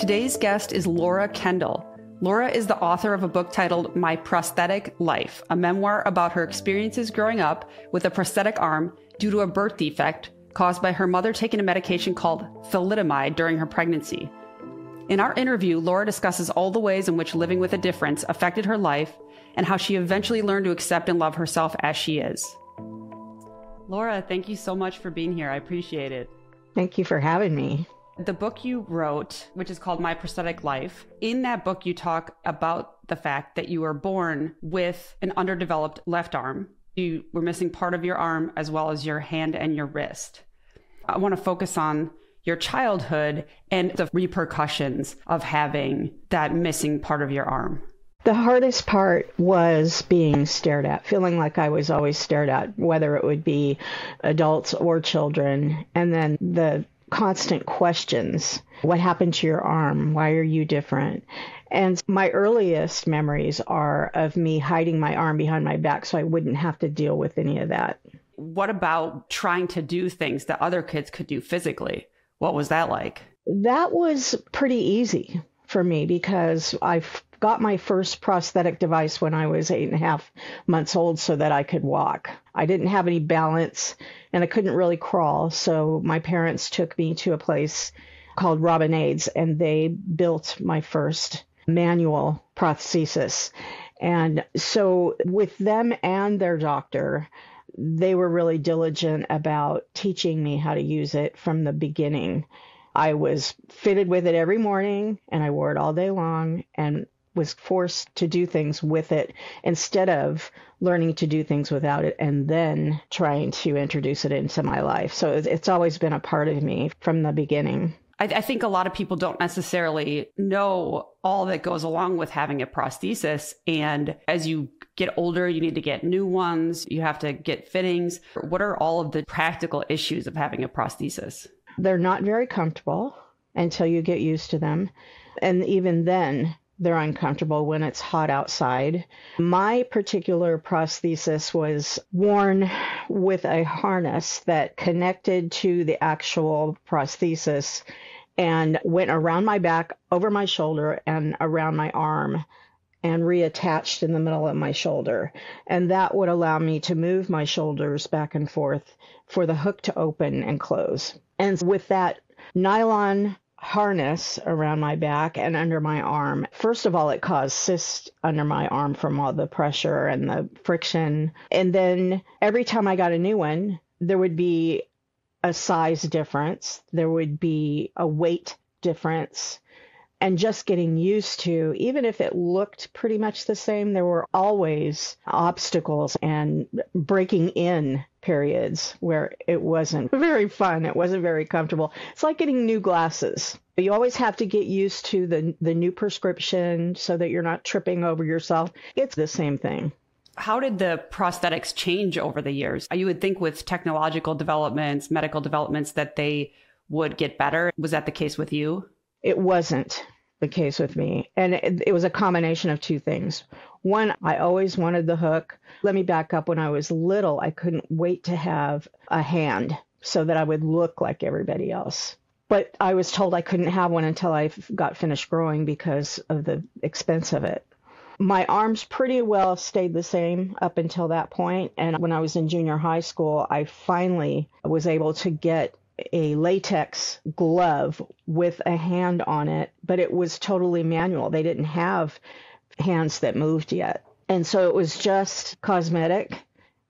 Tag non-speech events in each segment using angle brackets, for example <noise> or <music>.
Today's guest is Laura Kendall. Laura is the author of a book titled My Prosthetic Life, a memoir about her experiences growing up with a prosthetic arm due to a birth defect caused by her mother taking a medication called thalidomide during her pregnancy. In our interview, Laura discusses all the ways in which living with a difference affected her life and how she eventually learned to accept and love herself as she is. Laura, thank you so much for being here. I appreciate it. Thank you for having me. The book you wrote, which is called My Prosthetic Life, in that book, you talk about the fact that you were born with an underdeveloped left arm. You were missing part of your arm as well as your hand and your wrist. I want to focus on your childhood and the repercussions of having that missing part of your arm. The hardest part was being stared at, feeling like I was always stared at, whether it would be adults or children. And then the constant questions What happened to your arm? Why are you different? And my earliest memories are of me hiding my arm behind my back so I wouldn't have to deal with any of that. What about trying to do things that other kids could do physically? What was that like? That was pretty easy for me because I got my first prosthetic device when I was eight and a half months old so that I could walk. I didn't have any balance and I couldn't really crawl. So my parents took me to a place called Robinades and they built my first manual prosthesis. And so with them and their doctor, they were really diligent about teaching me how to use it from the beginning. I was fitted with it every morning and I wore it all day long and was forced to do things with it instead of learning to do things without it and then trying to introduce it into my life. So it's always been a part of me from the beginning. I, I think a lot of people don't necessarily know all that goes along with having a prosthesis. And as you get older, you need to get new ones, you have to get fittings. What are all of the practical issues of having a prosthesis? They're not very comfortable until you get used to them. And even then, they're uncomfortable when it's hot outside. My particular prosthesis was worn with a harness that connected to the actual prosthesis and went around my back, over my shoulder, and around my arm and reattached in the middle of my shoulder. And that would allow me to move my shoulders back and forth for the hook to open and close. And with that nylon harness around my back and under my arm. First of all, it caused cysts under my arm from all the pressure and the friction. And then every time I got a new one, there would be a size difference, there would be a weight difference. And just getting used to, even if it looked pretty much the same, there were always obstacles and breaking in periods where it wasn't very fun. It wasn't very comfortable. It's like getting new glasses. You always have to get used to the the new prescription so that you're not tripping over yourself. It's the same thing. How did the prosthetics change over the years? You would think with technological developments, medical developments that they would get better. Was that the case with you? It wasn't the case with me. And it, it was a combination of two things. One, I always wanted the hook. Let me back up. When I was little, I couldn't wait to have a hand so that I would look like everybody else. But I was told I couldn't have one until I got finished growing because of the expense of it. My arms pretty well stayed the same up until that point. And when I was in junior high school, I finally was able to get a latex glove with a hand on it, but it was totally manual. They didn't have hands that moved yet. And so it was just cosmetic,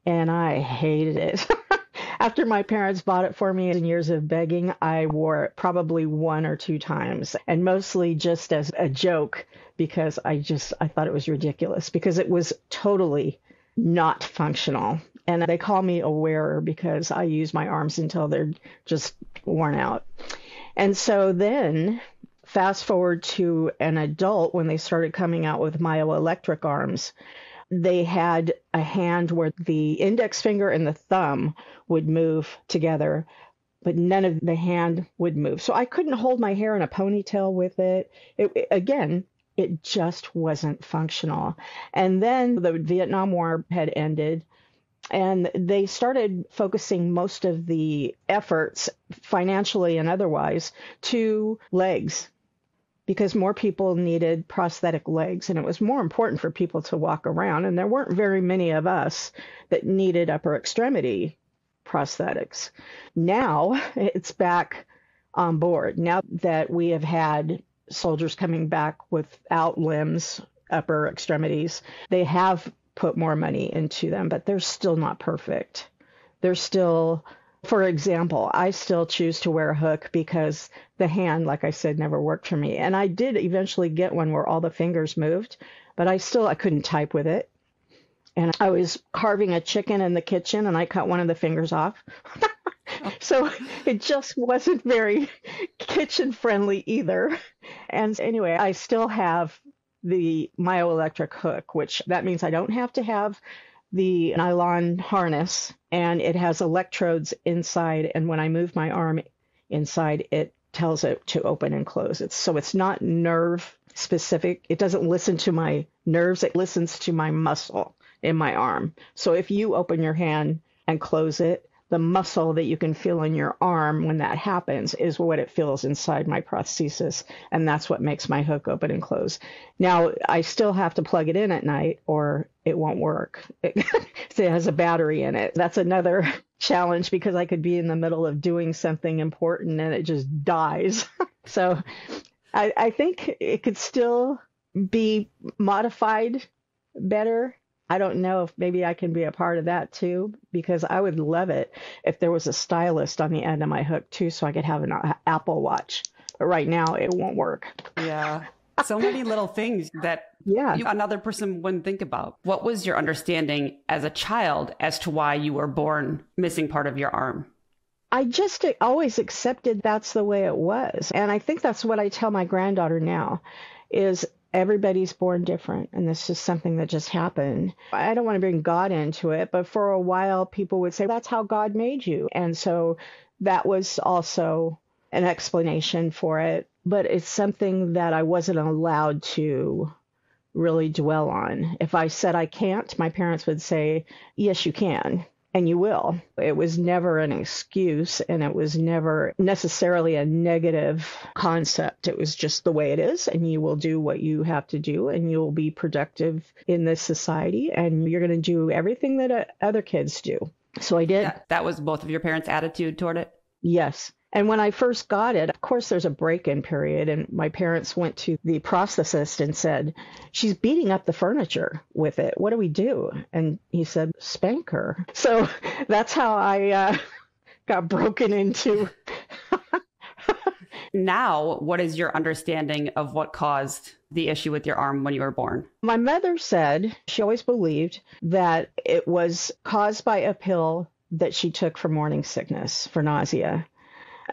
and I hated it. <laughs> After my parents bought it for me in years of begging, I wore it probably one or two times, and mostly just as a joke because I just I thought it was ridiculous because it was totally not functional. And they call me a wearer because I use my arms until they're just worn out. And so then fast forward to an adult when they started coming out with myoelectric arms they had a hand where the index finger and the thumb would move together but none of the hand would move. So i couldn't hold my hair in a ponytail with it, it again it just wasn't functional. And then the vietnam war had ended and they started focusing most of the efforts financially and otherwise to legs because more people needed prosthetic legs and it was more important for people to walk around and there weren't very many of us that needed upper extremity prosthetics. Now <laughs> it's back on board. Now that we have had soldiers coming back without limbs, upper extremities, they have put more money into them, but they're still not perfect. They're still for example, I still choose to wear a hook because the hand, like I said, never worked for me. And I did eventually get one where all the fingers moved, but I still I couldn't type with it. And I was carving a chicken in the kitchen and I cut one of the fingers off. Oh. <laughs> so it just wasn't very <laughs> kitchen friendly either. And anyway, I still have the myoelectric hook, which that means I don't have to have the nylon harness and it has electrodes inside. And when I move my arm inside, it tells it to open and close. It's so it's not nerve specific. It doesn't listen to my nerves. It listens to my muscle in my arm. So if you open your hand and close it, the muscle that you can feel in your arm when that happens is what it feels inside my prosthesis. And that's what makes my hook open and close. Now, I still have to plug it in at night or it won't work. <laughs> It, it has a battery in it. That's another <laughs> challenge because I could be in the middle of doing something important and it just dies. <laughs> so I, I think it could still be modified better I don't know if maybe I can be a part of that too, because I would love it if there was a stylus on the end of my hook too, so I could have an uh, Apple Watch. But right now, it won't work. Yeah. So many little things that yeah. You, another person wouldn't think about. What was your understanding as a child as to why you were born missing part of your arm? I just always accepted that's the way it was. And I think that's what I tell my granddaughter now is everybody's born different and this is something that just happened. I don't want to bring God into it, but for a while people would say that's how God made you. And so that was also an explanation for it, but it's something that I wasn't allowed to really dwell on. If I said I can't, my parents would say, "Yes, you can." And you will. It was never an excuse and it was never necessarily a negative concept. It was just the way it is, and you will do what you have to do and you'll be productive in this society and you're going to do everything that uh, other kids do. So I did. That, that was both of your parents' attitude toward it? Yes. And when I first got it, of course, there's a break in period. And my parents went to the prosthetist and said, She's beating up the furniture with it. What do we do? And he said, Spank her. <laughs> So that's how I uh, <laughs> got broken into. <laughs> now, what is your understanding of what caused the issue with your arm when you were born? My mother said she always believed that it was caused by a pill that she took for morning sickness, for nausea.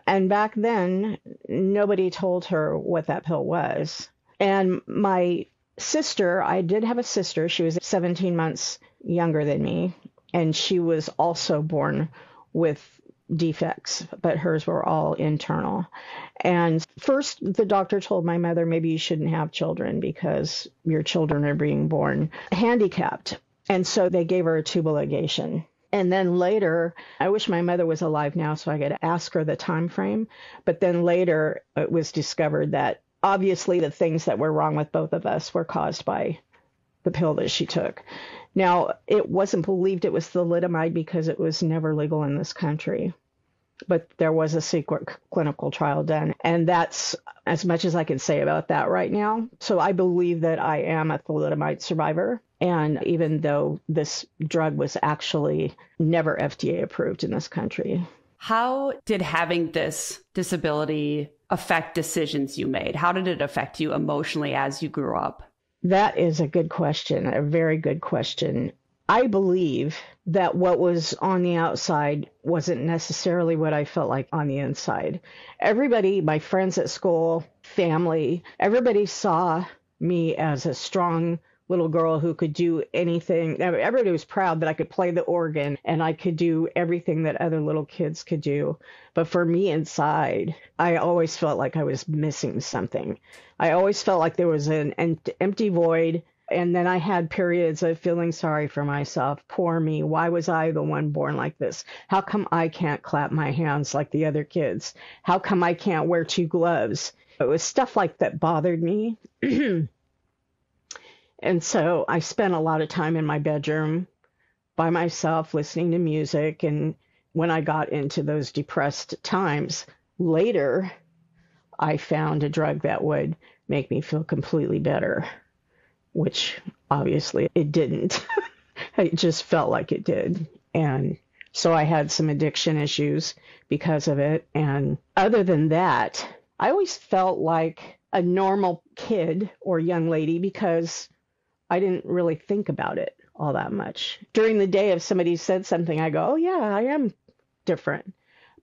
And back then, nobody told her what that pill was. And my sister, I did have a sister. She was 17 months younger than me, and she was also born with defects, but hers were all internal. And first, the doctor told my mother maybe you shouldn't have children because your children are being born handicapped. And so they gave her a tubal ligation. And then later, I wish my mother was alive now so I could ask her the time frame. But then later, it was discovered that obviously the things that were wrong with both of us were caused by the pill that she took. Now, it wasn't believed it was thalidomide because it was never legal in this country. But there was a secret clinical trial done. And that's as much as I can say about that right now. So I believe that I am a thalidomide survivor. And even though this drug was actually never FDA approved in this country. How did having this disability affect decisions you made? How did it affect you emotionally as you grew up? That is a good question, a very good question. I believe that what was on the outside wasn't necessarily what I felt like on the inside. Everybody, my friends at school, family, everybody saw me as a strong little girl who could do anything. Everybody was proud that I could play the organ and I could do everything that other little kids could do. But for me inside, I always felt like I was missing something. I always felt like there was an empty void And then I had periods of feeling sorry for myself. Poor me. Why was I the one born like this? How come I can't clap my hands like the other kids? How come I can't wear two gloves? It was stuff like that bothered me. <clears throat> and so I spent a lot of time in my bedroom by myself listening to music. And when I got into those depressed times later, I found a drug that would make me feel completely better which obviously it didn't. <laughs> it just felt like it did. And so I had some addiction issues because of it. And other than that, I always felt like a normal kid or young lady because I didn't really think about it all that much. During the day, if somebody said something, I go, oh, yeah, I am different.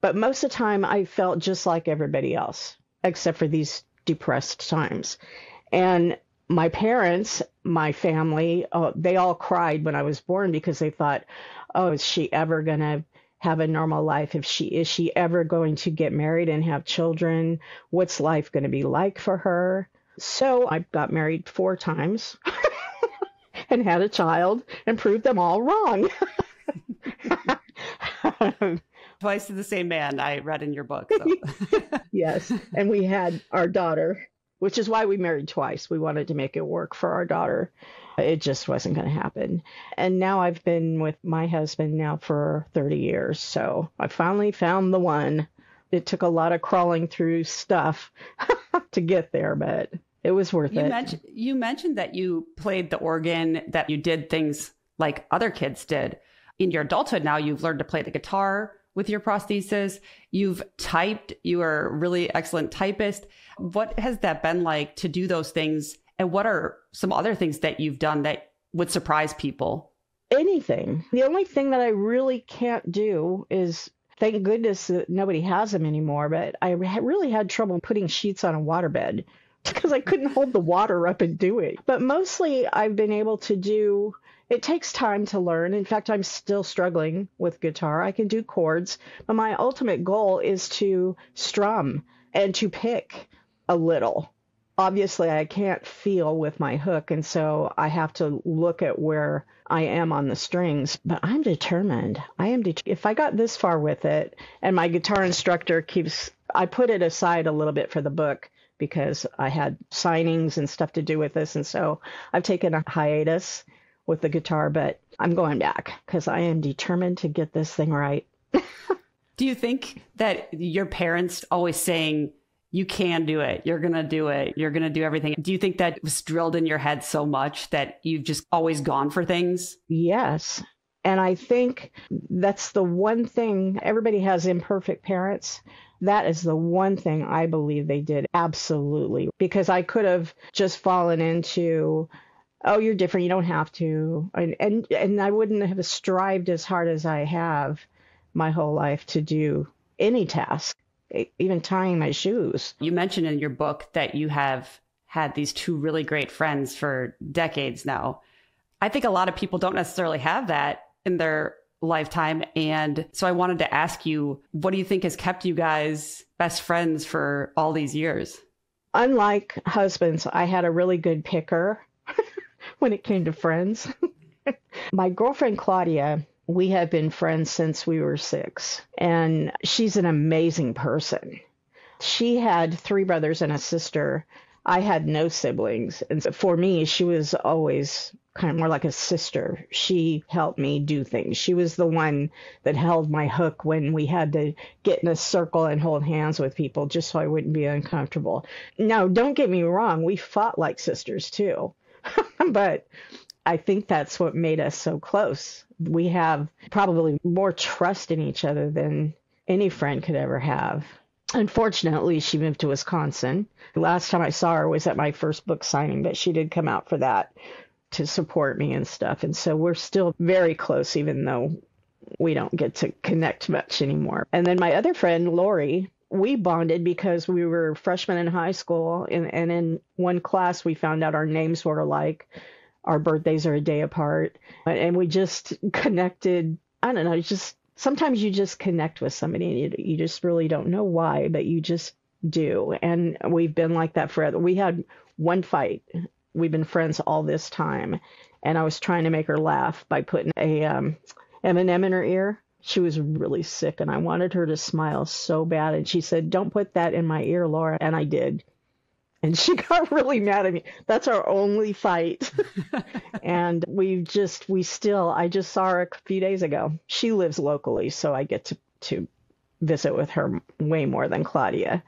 But most of the time, I felt just like everybody else, except for these depressed times. And my parents, my family, uh, they all cried when I was born because they thought, oh, is she ever going to have a normal life? If she is she ever going to get married and have children? What's life going to be like for her? So I got married four times <laughs> and had a child and proved them all wrong. <laughs> Twice to the same man, I read in your book. So. <laughs> yes. And we had our daughter which is why we married twice. We wanted to make it work for our daughter. It just wasn't going to happen. And now I've been with my husband now for 30 years. So I finally found the one. It took a lot of crawling through stuff <laughs> to get there, but it was worth you it. Mentioned, you mentioned that you played the organ, that you did things like other kids did. In your adulthood now, you've learned to play the guitar with your prosthesis. You've typed, you are a really excellent typist. What has that been like to do those things? And what are some other things that you've done that would surprise people? Anything. The only thing that I really can't do is thank goodness that nobody has them anymore, but I really had trouble putting sheets on a waterbed <laughs> because I couldn't hold the water up and do it. But mostly I've been able to do it takes time to learn. In fact, I'm still struggling with guitar. I can do chords, but my ultimate goal is to strum and to pick a little. Obviously, I can't feel with my hook, and so I have to look at where I am on the strings. But I'm determined. I am. Det- if I got this far with it, and my guitar instructor keeps, I put it aside a little bit for the book because I had signings and stuff to do with this, and so I've taken a hiatus with the guitar, but I'm going back because I am determined to get this thing right. <laughs> do you think that your parents always saying, you can do it, you're going to do it, you're going to do everything, do you think that was drilled in your head so much that you've just always gone for things? Yes. And I think that's the one thing everybody has imperfect parents. That is the one thing I believe they did absolutely because I could have just fallen into oh, you're different. You don't have to. And, and, and I wouldn't have strived as hard as I have my whole life to do any task, even tying my shoes. You mentioned in your book that you have had these two really great friends for decades now. I think a lot of people don't necessarily have that in their lifetime. And so I wanted to ask you, what do you think has kept you guys best friends for all these years? Unlike husbands, I had a really good picker <laughs> when it came to friends. <laughs> My girlfriend Claudia, we have been friends since we were six, and she's an amazing person. She had three brothers and a sister. I had no siblings. And for me, she was always kind of more like a sister. She helped me do things. She was the one that held my hook when we had to get in a circle and hold hands with people just so I wouldn't be uncomfortable. Now, don't get me wrong, we fought like sisters too. <laughs> but I think that's what made us so close. We have probably more trust in each other than any friend could ever have. Unfortunately, she moved to Wisconsin. The last time I saw her was at my first book signing, but she did come out for that to support me and stuff. And so we're still very close, even though we don't get to connect much anymore. And then my other friend, Lori, we bonded because we were freshmen in high school, and, and in one class we found out our names were alike. Our birthdays are a day apart, and we just connected. I don't know, just sometimes you just connect with somebody and you, you just really don't know why, but you just do. And we've been like that forever. We had one fight we've been friends all this time. And I was trying to make her laugh by putting a um, M&M in her ear. She was really sick, and I wanted her to smile so bad. And she said, "Don't put that in my ear, Laura." And I did. And she <laughs> got really mad at me. That's our only fight. <laughs> and we just, we still, I just saw her a few days ago. She lives locally, so I get to, to visit with her way more than Claudia.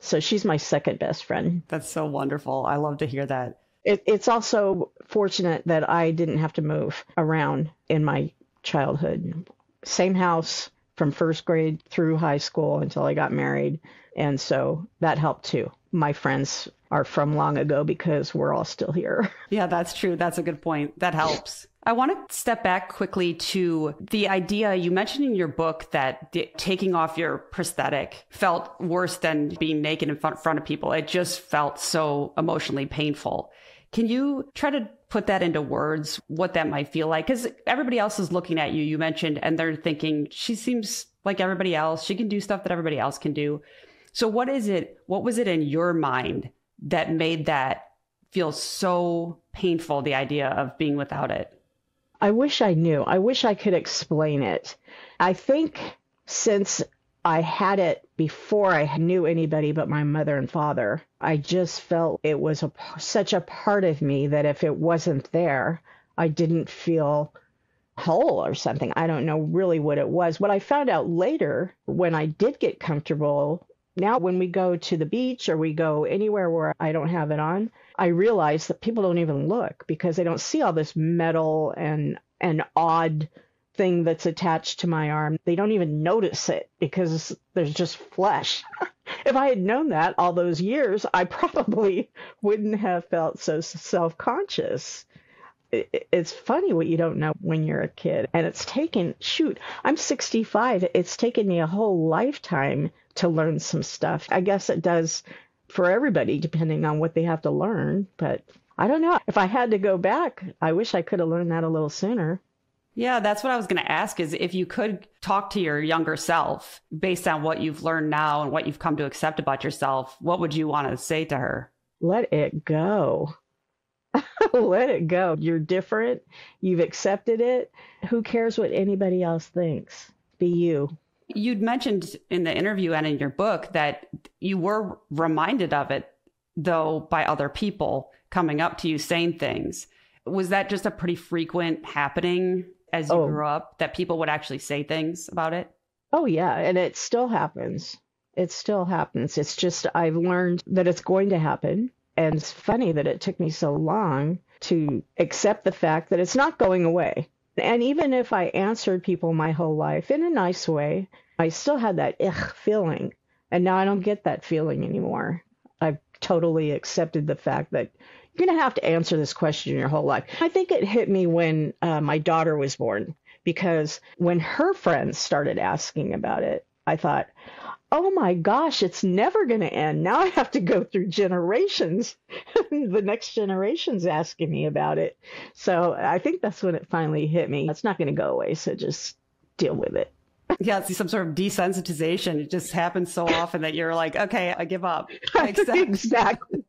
So she's my second best friend. That's so wonderful. I love to hear that. It, it's also fortunate that I didn't have to move around in my childhood. Same house from first grade through high school until I got married. And so that helped too. My friends are from long ago because we're all still here. Yeah, that's true. That's a good point. That helps. I want to step back quickly to the idea you mentioned in your book that d- taking off your prosthetic felt worse than being naked in front, front of people. It just felt so emotionally painful. Can you try to put that into words, what that might feel like? Because everybody else is looking at you, you mentioned, and they're thinking, she seems like everybody else. She can do stuff that everybody else can do. So, what is it? What was it in your mind that made that feel so painful, the idea of being without it? I wish I knew. I wish I could explain it. I think since I had it before I knew anybody but my mother and father. I just felt it was a, such a part of me that if it wasn't there, I didn't feel whole or something. I don't know really what it was. What I found out later when I did get comfortable, now when we go to the beach or we go anywhere where I don't have it on, I realize that people don't even look because they don't see all this metal and an odd thing that's attached to my arm. They don't even notice it because there's just flesh. <laughs> if I had known that all those years, I probably <laughs> wouldn't have felt so self conscious. It's funny what you don't know when you're a kid. And it's taken, shoot, I'm 65. It's taken me a whole lifetime to learn some stuff. I guess it does for everybody, depending on what they have to learn. But I don't know. If I had to go back, I wish I could have learned that a little sooner. Yeah, that's what I was going to ask is if you could talk to your younger self based on what you've learned now and what you've come to accept about yourself, what would you want to say to her? Let it go. <laughs> Let it go. You're different. You've accepted it. Who cares what anybody else thinks? Be you. You'd mentioned in the interview and in your book that you were reminded of it, though, by other people coming up to you saying things. Was that just a pretty frequent happening as you oh. grew up that people would actually say things about it? Oh, yeah. And it still happens. It still happens. It's just I've learned that it's going to happen. And it's funny that it took me so long to accept the fact that it's not going away. And even if I answered people my whole life in a nice way, I still had that ugh feeling. And now I don't get that feeling anymore. I've totally accepted the fact that you're going to have to answer this question your whole life. I think it hit me when uh, my daughter was born because when her friends started asking about it, I thought, oh my gosh, it's never going to end. Now I have to go through generations. <laughs> the next generation's asking me about it. So I think that's when it finally hit me. It's not going to go away. So just deal with it. Yeah, it's some sort of desensitization. It just happens so often that you're like, okay, I give up. <laughs> exactly.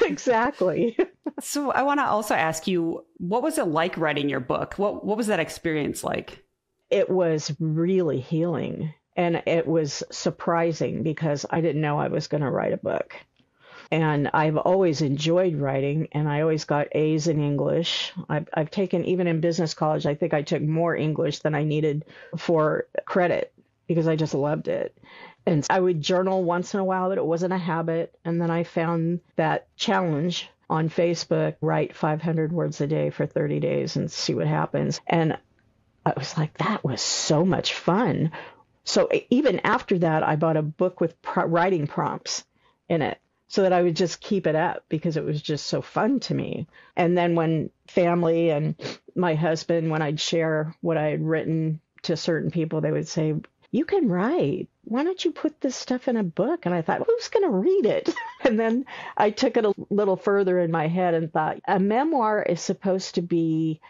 exactly. <laughs> so I want to also ask you, what was it like writing your book? What what was that experience like? It was really healing and it was surprising because I didn't know I was going to write a book. And I've always enjoyed writing, and I always got A's in English. I've, I've taken, even in business college, I think I took more English than I needed for credit because I just loved it. And I would journal once in a while, but it wasn't a habit. And then I found that challenge on Facebook write 500 words a day for 30 days and see what happens. And I was like, that was so much fun. So even after that, I bought a book with pro- writing prompts in it so that I would just keep it up because it was just so fun to me. And then when family and my husband, when I'd share what I had written to certain people, they would say, you can write. Why don't you put this stuff in a book? And I thought, who's going to read it? <laughs> And then I took it a little further in my head and thought, a memoir is supposed to be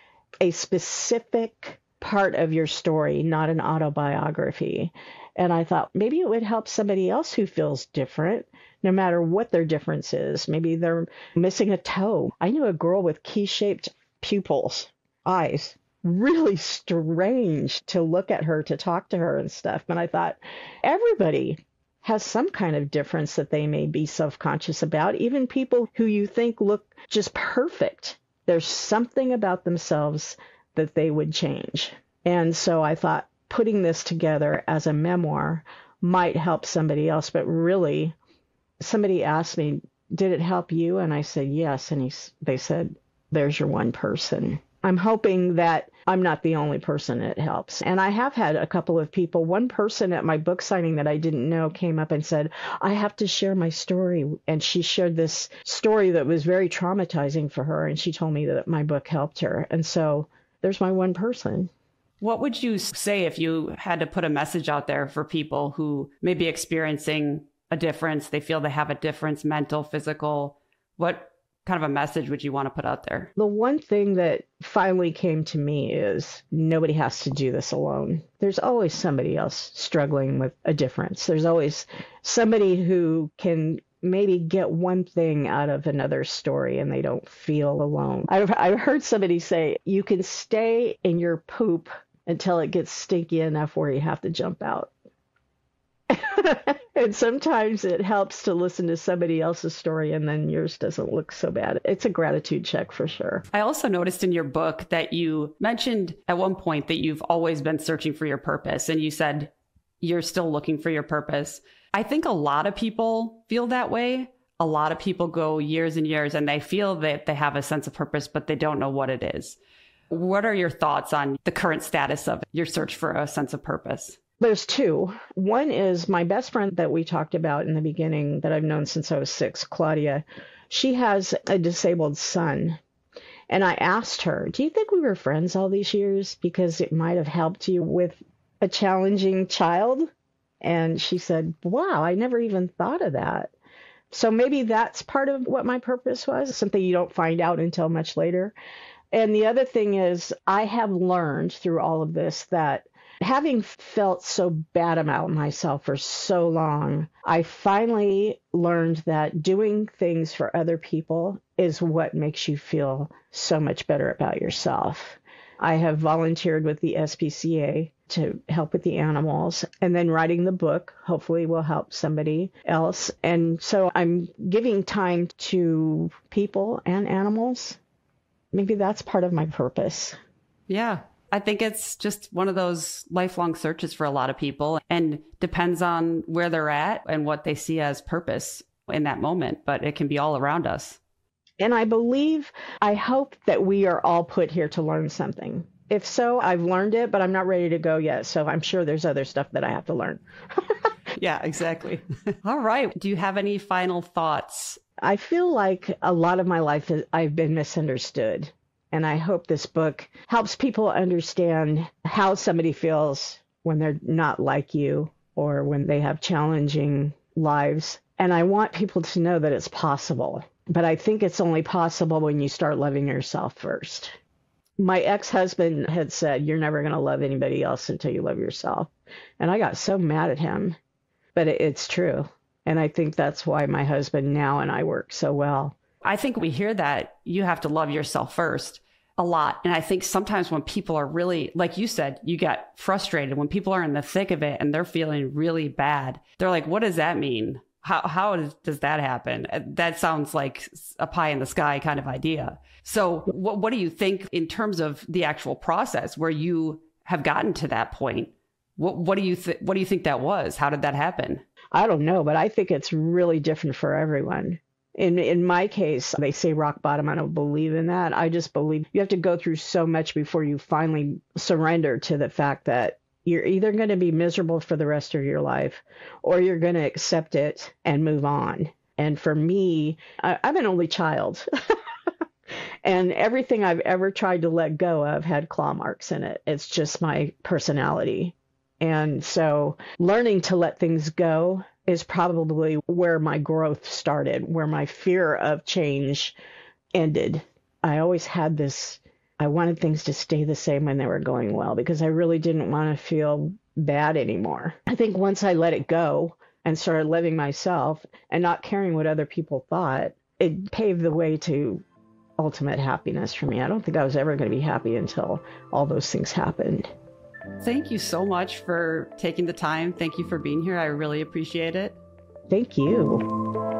a specific part of your story, not an autobiography. And I thought maybe it would help somebody else who feels different, no matter what their difference is. Maybe they're missing a toe. I knew a girl with key shaped pupils, eyes. Really strange to look at her, to talk to her and stuff. But I thought everybody has some kind of difference that they may be self conscious about. Even people who you think look just perfect, there's something about themselves that they would change. And so I thought putting this together as a memoir might help somebody else. But really, somebody asked me, Did it help you? And I said, Yes. And he, they said, There's your one person. I'm hoping that I'm not the only person it helps. And I have had a couple of people. One person at my book signing that I didn't know came up and said, I have to share my story. And she shared this story that was very traumatizing for her. And she told me that my book helped her. And so there's my one person. What would you say if you had to put a message out there for people who may be experiencing a difference? They feel they have a difference, mental, physical. What kind of a message would you want to put out there? The one thing that finally came to me is nobody has to do this alone. There's always somebody else struggling with a difference. There's always somebody who can maybe get one thing out of another story and they don't feel alone. I've, I've heard somebody say you can stay in your poop until it gets stinky enough where you have to jump out. <laughs> and sometimes it helps to listen to somebody else's story and then yours doesn't look so bad. It's a gratitude check for sure. I also noticed in your book that you mentioned at one point that you've always been searching for your purpose and you said you're still looking for your purpose. I think a lot of people feel that way. A lot of people go years and years and they feel that they have a sense of purpose, but they don't know what it is. What are your thoughts on the current status of your search for a sense of purpose? There's two. One is my best friend that we talked about in the beginning that I've known since I was six, Claudia. She has a disabled son. And I asked her, Do you think we were friends all these years because it might have helped you with a challenging child? And she said, Wow, I never even thought of that. So maybe that's part of what my purpose was, something you don't find out until much later. And the other thing is, I have learned through all of this that having felt so bad about myself for so long, I finally learned that doing things for other people is what makes you feel so much better about yourself. I have volunteered with the SPCA to help with the animals, and then writing the book hopefully will help somebody else. And so I'm giving time to people and animals. Maybe that's part of my purpose. Yeah, I think it's just one of those lifelong searches for a lot of people and depends on where they're at and what they see as purpose in that moment, but it can be all around us. And I believe, I hope that we are all put here to learn something. If so, I've learned it, but I'm not ready to go yet. So I'm sure there's other stuff that I have to learn. <laughs> yeah, exactly. <laughs> all right. Do you have any final thoughts? I feel like a lot of my life I've been misunderstood. And I hope this book helps people understand how somebody feels when they're not like you or when they have challenging lives. And I want people to know that it's possible. But I think it's only possible when you start loving yourself first. My ex husband had said, You're never going to love anybody else until you love yourself. And I got so mad at him. But it's true. And I think that's why my husband now and I work so well I think we hear that you have to love yourself first a lot. And I think sometimes when people are really, like you said, you get frustrated when people are in the thick of it and they're feeling really bad. They're like, what does that mean? How, how does, that happen? Uh, that sounds like a pie in the sky kind of idea. So what, what do you think in terms of the actual process where you have gotten to that point? What, what do you th- what do you think that was? How did that happen? I don't know, but I think it's really different for everyone. In in my case, they say rock bottom. I don't believe in that. I just believe you have to go through so much before you finally surrender to the fact that you're either going to be miserable for the rest of your life or you're going to accept it and move on. And for me, I, I'm an only child. <laughs> and everything I've ever tried to let go of had claw marks in it. It's just my personality. And so learning to let things go is probably where my growth started, where my fear of change ended. I always had this I wanted things to stay the same when they were going well because I really didn't want to feel bad anymore. I think once I let it go and started living myself and not caring what other people thought, it paved the way to ultimate happiness for me. I don't think I was ever going to be happy until all those things happened. Thank you so much for taking the time. Thank you for being here. I really appreciate it. Thank you.